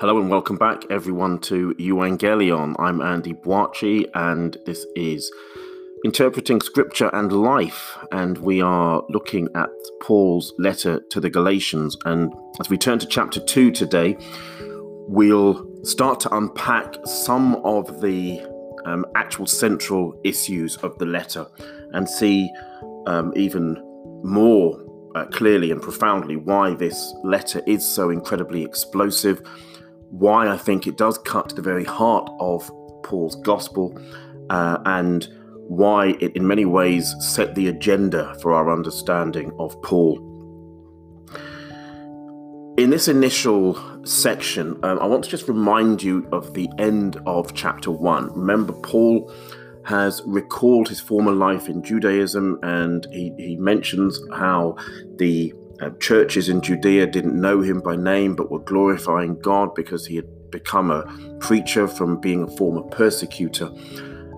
Hello and welcome back, everyone, to Evangelion. I'm Andy Boakye, and this is Interpreting Scripture and Life. And we are looking at Paul's letter to the Galatians. And as we turn to chapter 2 today, we'll start to unpack some of the um, actual central issues of the letter and see um, even more uh, clearly and profoundly why this letter is so incredibly explosive why I think it does cut to the very heart of Paul's gospel uh, and why it in many ways set the agenda for our understanding of Paul. In this initial section, um, I want to just remind you of the end of chapter 1. Remember, Paul has recalled his former life in Judaism and he, he mentions how the uh, churches in Judea didn't know him by name but were glorifying God because he had become a preacher from being a former persecutor.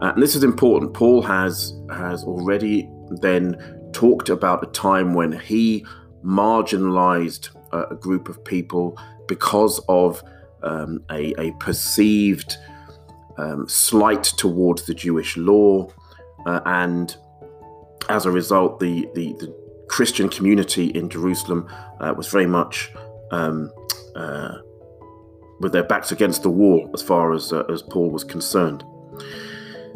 Uh, and this is important. Paul has has already then talked about a time when he marginalized uh, a group of people because of um, a, a, perceived um, slight towards the Jewish law, uh, and as a result, the, the, the Christian community in Jerusalem uh, was very much um, uh, with their backs against the wall as far as, uh, as Paul was concerned.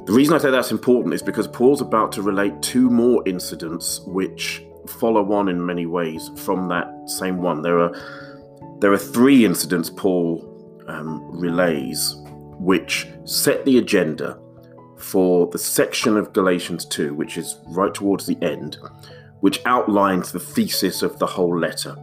The reason I say that's important is because Paul's about to relate two more incidents which follow on in many ways from that same one. There are there are three incidents Paul um, relays which set the agenda for the section of Galatians 2, which is right towards the end, which outlines the thesis of the whole letter.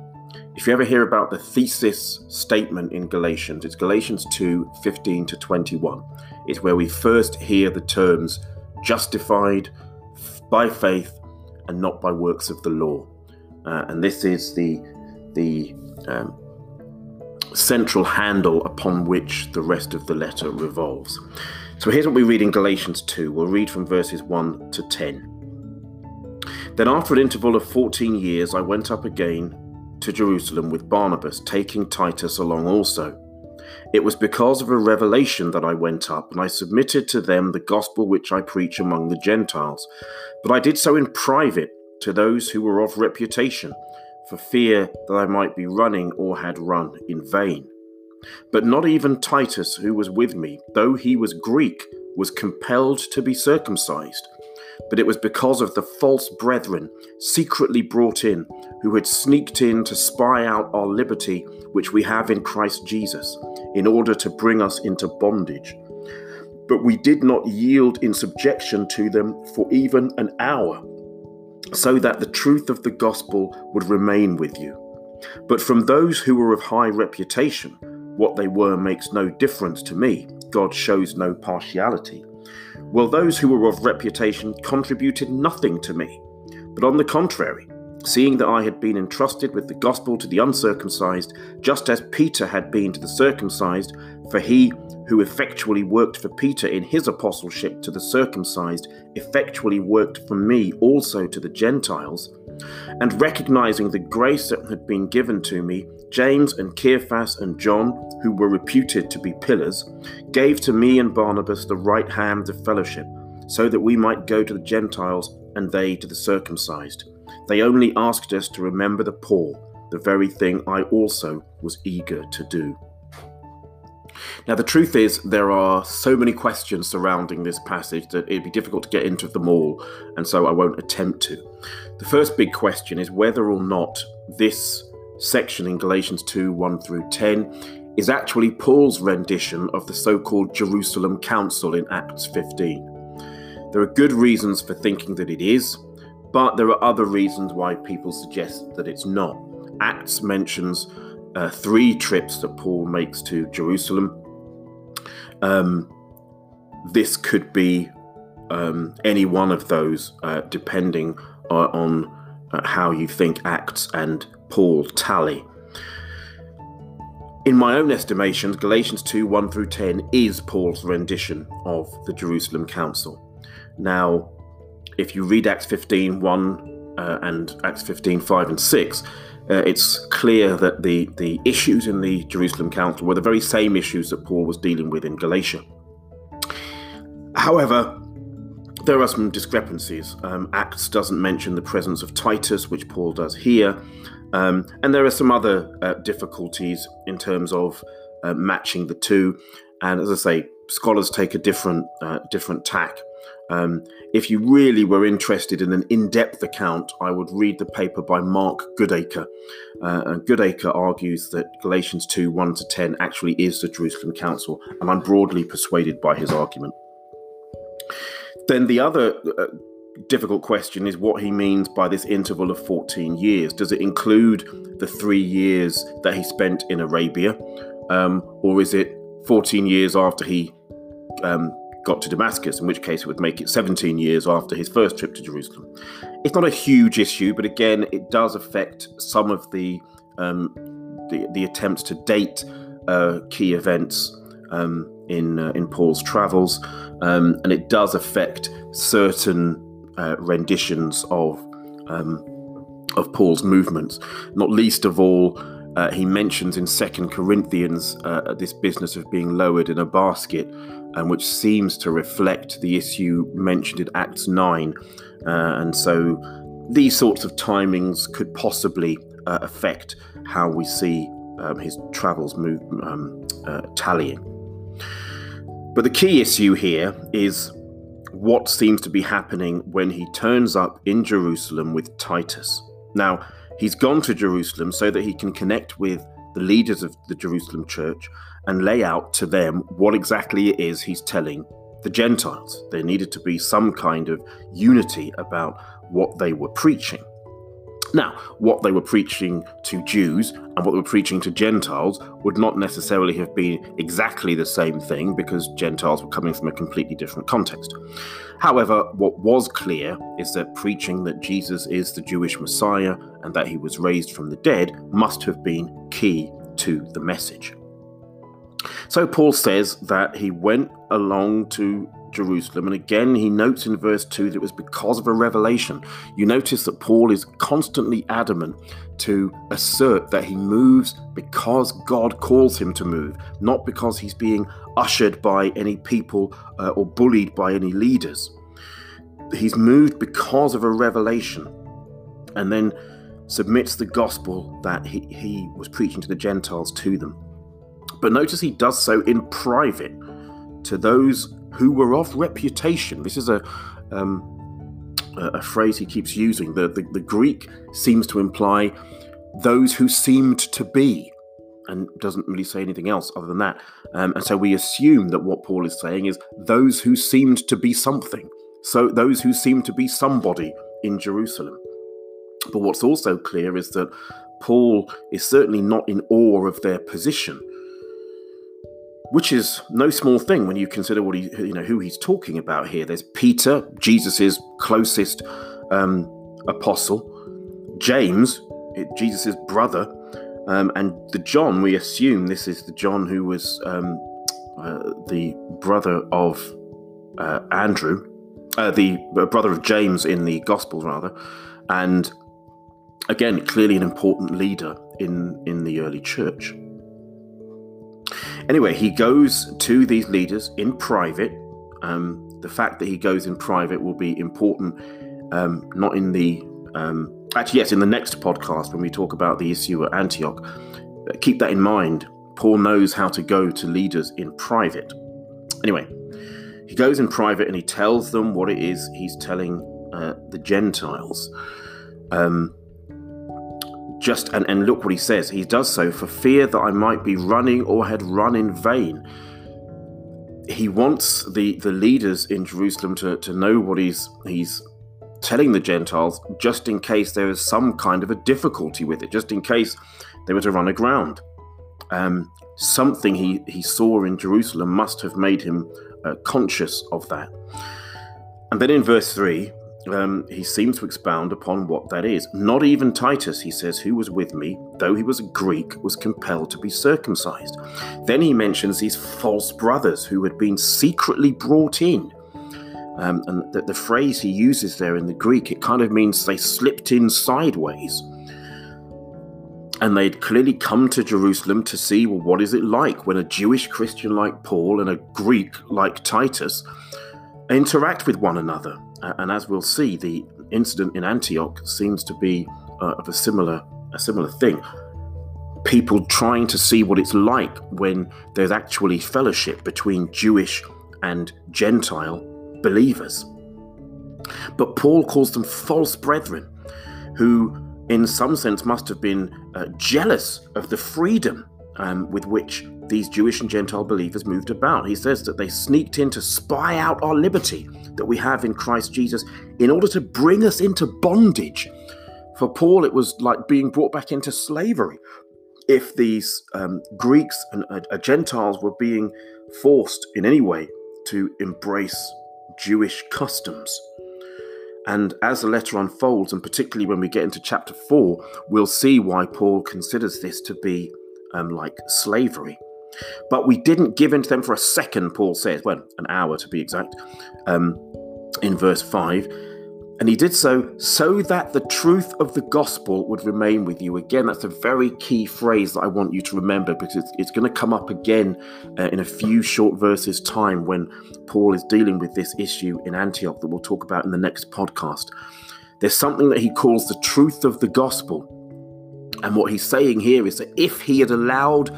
If you ever hear about the thesis statement in Galatians, it's Galatians 2 15 to 21. It's where we first hear the terms justified by faith and not by works of the law. Uh, and this is the, the um, central handle upon which the rest of the letter revolves. So here's what we read in Galatians 2. We'll read from verses 1 to 10. Then, after an interval of 14 years, I went up again to Jerusalem with Barnabas, taking Titus along also. It was because of a revelation that I went up, and I submitted to them the gospel which I preach among the Gentiles. But I did so in private to those who were of reputation, for fear that I might be running or had run in vain. But not even Titus, who was with me, though he was Greek, was compelled to be circumcised but it was because of the false brethren secretly brought in, who had sneaked in to spy out our liberty which we have in Christ Jesus, in order to bring us into bondage. But we did not yield in subjection to them for even an hour, so that the truth of the gospel would remain with you. But from those who were of high reputation, what they were makes no difference to me. God shows no partiality. Well, those who were of reputation contributed nothing to me, but on the contrary, seeing that I had been entrusted with the gospel to the uncircumcised, just as Peter had been to the circumcised, for he who effectually worked for Peter in his apostleship to the circumcised effectually worked for me also to the Gentiles, and recognizing the grace that had been given to me, James and Cephas and John, who were reputed to be pillars, gave to me and Barnabas the right hand of fellowship, so that we might go to the Gentiles and they to the circumcised. They only asked us to remember the poor, the very thing I also was eager to do. Now, the truth is, there are so many questions surrounding this passage that it'd be difficult to get into them all, and so I won't attempt to. The first big question is whether or not this section in Galatians 2 1 through 10 is actually Paul's rendition of the so called Jerusalem Council in Acts 15. There are good reasons for thinking that it is, but there are other reasons why people suggest that it's not. Acts mentions uh, three trips that Paul makes to Jerusalem. Um, this could be um, any one of those, uh, depending uh, on uh, how you think Acts and Paul tally. In my own estimations, Galatians 2 1 through 10 is Paul's rendition of the Jerusalem Council. Now, if you read Acts 15 1 uh, and Acts 15 5 and 6, uh, it's clear that the, the issues in the Jerusalem Council were the very same issues that Paul was dealing with in Galatia. However, there are some discrepancies. Um, Acts doesn't mention the presence of Titus, which Paul does here. Um, and there are some other uh, difficulties in terms of uh, matching the two. And as I say, scholars take a different uh, different tack. Um, if you really were interested in an in-depth account, I would read the paper by Mark Goodacre. Uh, and Goodacre argues that Galatians 2, 1 to 10 actually is the Jerusalem Council, and I'm broadly persuaded by his argument. Then the other uh, difficult question is what he means by this interval of 14 years. Does it include the three years that he spent in Arabia, um, or is it 14 years after he um, got to Damascus, in which case it would make it 17 years after his first trip to Jerusalem? It's not a huge issue, but again, it does affect some of the um, the, the, attempts to date uh, key events um, in uh, in Paul's travels, um, and it does affect certain uh, renditions of um, of Paul's movements. Not least of all, uh, he mentions in Second Corinthians uh, this business of being lowered in a basket, um, which seems to reflect the issue mentioned in Acts nine, uh, and so these sorts of timings could possibly uh, affect how we see um, his travels move, um, uh, tallying. But the key issue here is what seems to be happening when he turns up in Jerusalem with Titus. Now, he's gone to Jerusalem so that he can connect with the leaders of the Jerusalem church and lay out to them what exactly it is he's telling the Gentiles. There needed to be some kind of unity about what they were preaching. Now, what they were preaching to Jews and what they were preaching to Gentiles would not necessarily have been exactly the same thing because Gentiles were coming from a completely different context. However, what was clear is that preaching that Jesus is the Jewish Messiah and that he was raised from the dead must have been key to the message. So Paul says that he went along to Jerusalem. And again, he notes in verse 2 that it was because of a revelation. You notice that Paul is constantly adamant to assert that he moves because God calls him to move, not because he's being ushered by any people uh, or bullied by any leaders. He's moved because of a revelation and then submits the gospel that he, he was preaching to the Gentiles to them. But notice he does so in private to those who were of reputation. This is a um, a, phrase he keeps using. The, the, the Greek seems to imply those who seemed to be, and doesn't really say anything else other than that. Um, and so we assume that what Paul is saying is those who seemed to be something. So those who seemed to be somebody in Jerusalem. But what's also clear is that Paul is certainly not in awe of their position which is no small thing when you consider what he, you know, who he's talking about here. There's Peter, Jesus's closest um, apostle, James, Jesus's brother, um, and the John. We assume this is the John who was um, uh, the brother of uh, Andrew, uh, the uh, brother of James in the Gospel, rather, and again, clearly an important leader in in the early church. Anyway, he goes to these leaders in private. Um, the fact that he goes in private will be important, um, not in the um, actually yes, in the next podcast when we talk about the issue at Antioch. Keep that in mind. Paul knows how to go to leaders in private. Anyway, he goes in private and he tells them what it is he's telling uh, the Gentiles. Um, just and, and look what he says. He does so for fear that I might be running or had run in vain. He wants the, the leaders in Jerusalem to, to know what he's he's telling the Gentiles, just in case there is some kind of a difficulty with it, just in case they were to run aground. Um, something he, he saw in Jerusalem must have made him uh, conscious of that. And then in verse 3, um, he seems to expound upon what that is. Not even Titus, he says, who was with me, though he was a Greek, was compelled to be circumcised. Then he mentions these false brothers who had been secretly brought in. Um, and the, the phrase he uses there in the Greek, it kind of means they slipped in sideways. and they'd clearly come to Jerusalem to see well, what is it like when a Jewish Christian like Paul and a Greek like Titus interact with one another. And as we'll see, the incident in Antioch seems to be uh, of a similar a similar thing. People trying to see what it's like when there's actually fellowship between Jewish and Gentile believers. But Paul calls them false brethren, who, in some sense, must have been uh, jealous of the freedom um, with which these Jewish and Gentile believers moved about. He says that they sneaked in to spy out our liberty that we have in Christ Jesus in order to bring us into bondage. For Paul, it was like being brought back into slavery. If these um, Greeks and uh, uh Gentiles were being forced in any way to embrace Jewish customs. And as the letter unfolds, and particularly when we get into chapter 4, we'll see why Paul considers this to be um, like slavery. But we didn't give in to them for a second, Paul says, well, an hour to be exact, um, in verse 5. And he did so so that the truth of the gospel would remain with you. Again, that's a very key phrase that I want you to remember because it's, it's going to come up again uh, in a few short verses' time when Paul is dealing with this issue in Antioch that we'll talk about in the next podcast. There's something that he calls the truth of the gospel. And what he's saying here is that if he had allowed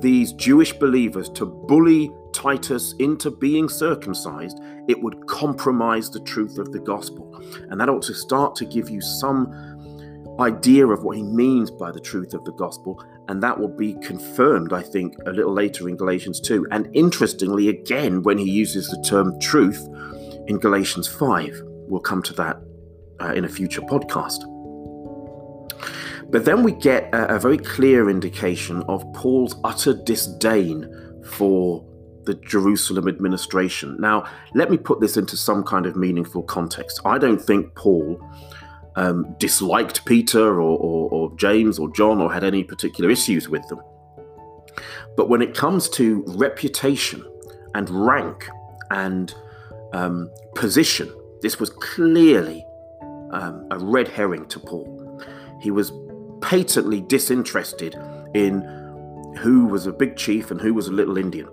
these Jewish believers to bully Titus into being circumcised, it would compromise the truth of the gospel. And that ought to start to give you some idea of what he means by the truth of the gospel. And that will be confirmed, I think, a little later in Galatians 2. And interestingly, again, when he uses the term truth in Galatians 5. We'll come to that uh, in a future podcast. But then we get a, a very clear indication of Paul's utter disdain for the Jerusalem administration. Now, let me put this into some kind of meaningful context. I don't think Paul um, disliked Peter or, or, or James or John or had any particular issues with them. But when it comes to reputation and rank and um, position, this was clearly um, a red herring to Paul. He was patently disinterested in who was a big chief and who was a little Indian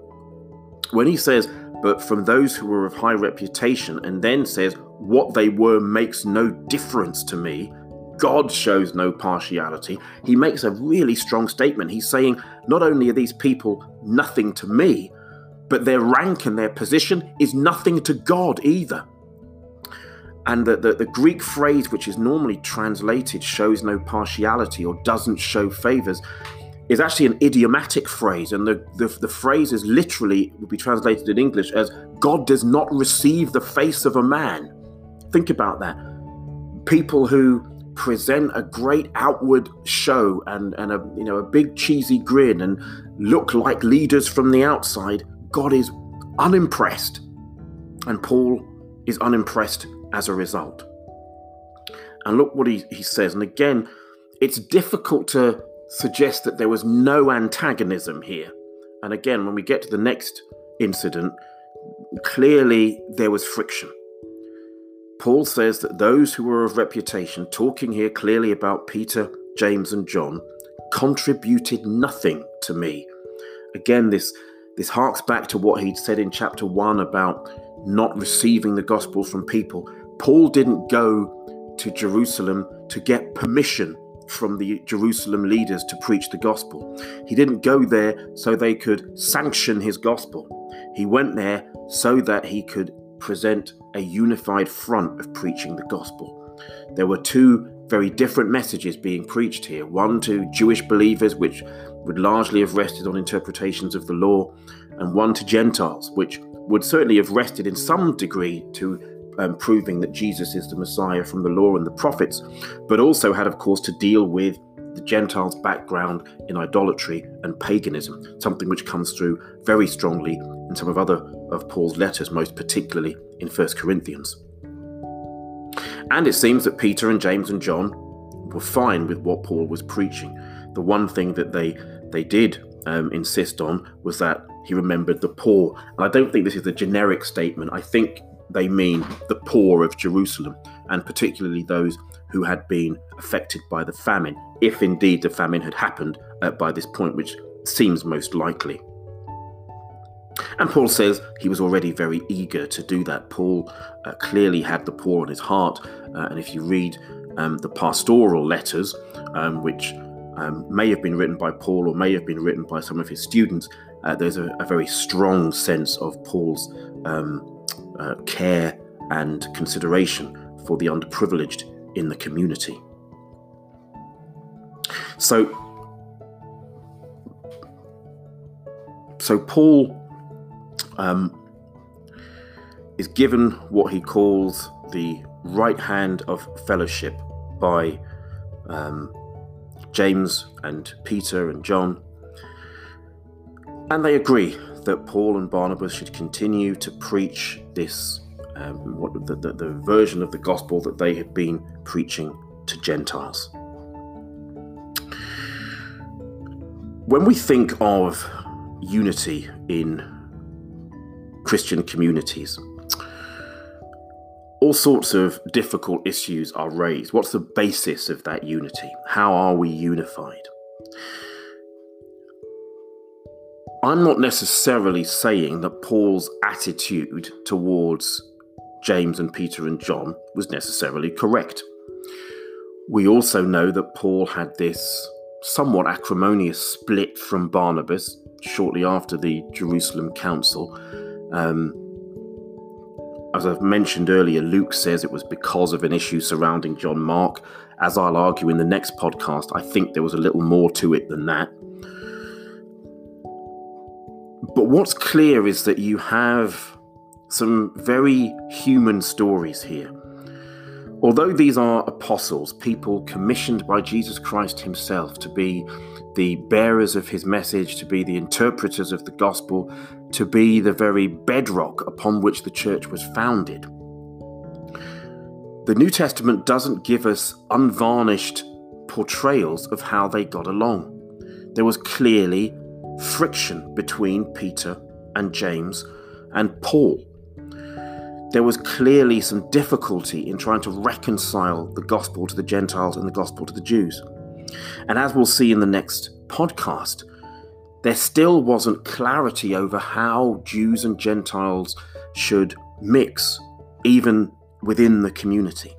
when he says, but from those who were of high reputation, and then says, what they were makes no difference to me, God shows no partiality, he makes a really strong statement. He's saying, not only are these people nothing to me, but their rank and their position is nothing to God either. And the, the, the, Greek phrase, which is normally translated shows no partiality or doesn't show favors, is actually an idiomatic phrase, and the, the, the phrase is literally would be translated in English as God does not receive the face of a man. Think about that. People who present a great outward show and, and a you know a big cheesy grin and look like leaders from the outside, God is unimpressed. And Paul is unimpressed as a result. And look what he, he says. And again, it's difficult to suggest that there was no antagonism here. And again, when we get to the next incident, clearly there was friction. Paul says that those who were of reputation, talking here clearly about Peter, James, and John, contributed nothing to me. Again, this this harks back to what he'd said in chapter one about not receiving the gospel from people. Paul didn't go to Jerusalem to get permission from the Jerusalem leaders to preach the gospel. He didn't go there so they could sanction his gospel. He went there so that he could present a unified front of preaching the gospel. There were two very different messages being preached here one to Jewish believers, which would largely have rested on interpretations of the law, and one to Gentiles, which would certainly have rested in some degree to um, proving that Jesus is the Messiah from the law and the prophets, but also had, of course, to deal with the Gentiles' background in idolatry and paganism, something which comes through very strongly in some of other of Paul's letters, most particularly in 1 Corinthians. And it seems that Peter and James and John were fine with what Paul was preaching. The one thing that they they did um, insist on was that he remembered the poor. And I don't think this is a generic statement. I think they mean the poor of Jerusalem, and particularly those who had been affected by the famine, if indeed the famine had happened uh, by this point, which seems most likely. And Paul says he was already very eager to do that. Paul uh, clearly had the poor on his heart. Uh, and if you read um, the pastoral letters, um, which um, may have been written by Paul or may have been written by some of his students, uh, there's a, a, very strong sense of Paul's um, uh, care and consideration for the underprivileged in the community. So, so Paul um, is given what he calls the right hand of fellowship by um, James and Peter and John. And they agree that Paul and Barnabas should continue to preach this, um, what the, the, the version of the gospel that they had been preaching to Gentiles. When we think of unity in Christian communities. All sorts of difficult issues are raised. What's the basis of that unity? How are we unified? I'm not necessarily saying that Paul's attitude towards James and Peter and John was necessarily correct. We also know that Paul had this somewhat acrimonious split from Barnabas shortly after the Jerusalem Council, um, as I've mentioned earlier, Luke says it was because of an issue surrounding John Mark. As I'll argue in the next podcast, I think there was a little more to it than that. But what's clear is that you have some very human stories here. Although these are apostles, people commissioned by Jesus Christ himself to be the bearers of his message, to be the interpreters of the gospel, to be the very bedrock upon which the church was founded. The New Testament doesn't give us unvarnished portrayals of how they got along. There was clearly friction between Peter and James and Paul. There was clearly some difficulty in trying to reconcile the gospel to the Gentiles and the gospel to the Jews. And as we'll see in the next podcast, there still wasn't clarity over how Jews and Gentiles should mix, even within the community.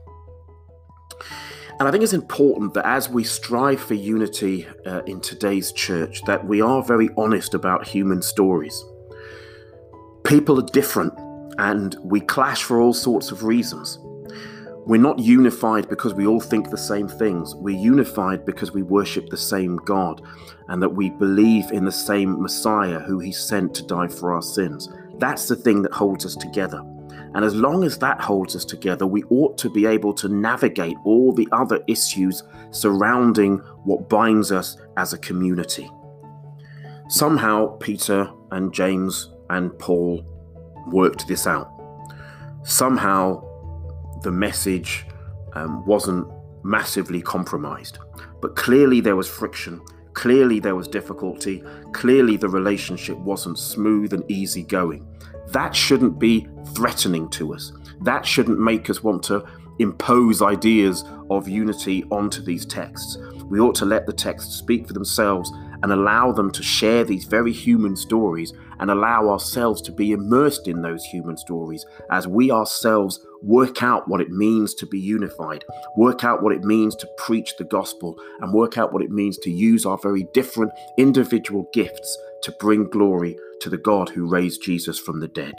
And I think it's important that as we strive for unity uh, in today's church, that we are very honest about human stories. People are different and we clash for all sorts of reasons. We're not unified because we all think the same things. We're unified because we worship the same God and that we believe in the same Messiah who He sent to die for our sins. That's the thing that holds us together. And as long as that holds us together, we ought to be able to navigate all the other issues surrounding what binds us as a community. Somehow, Peter and James and Paul worked this out. Somehow, the message um, wasn't massively compromised. But clearly there was friction. Clearly there was difficulty. Clearly the relationship wasn't smooth and easy going. That shouldn't be threatening to us. That shouldn't make us want to impose ideas of unity onto these texts. We ought to let the texts speak for themselves and allow them to share these very human stories and allow ourselves to be immersed in those human stories as we ourselves work out what it means to be unified, work out what it means to preach the gospel, and work out what it means to use our very different individual gifts to bring glory to the God who raised Jesus from the dead.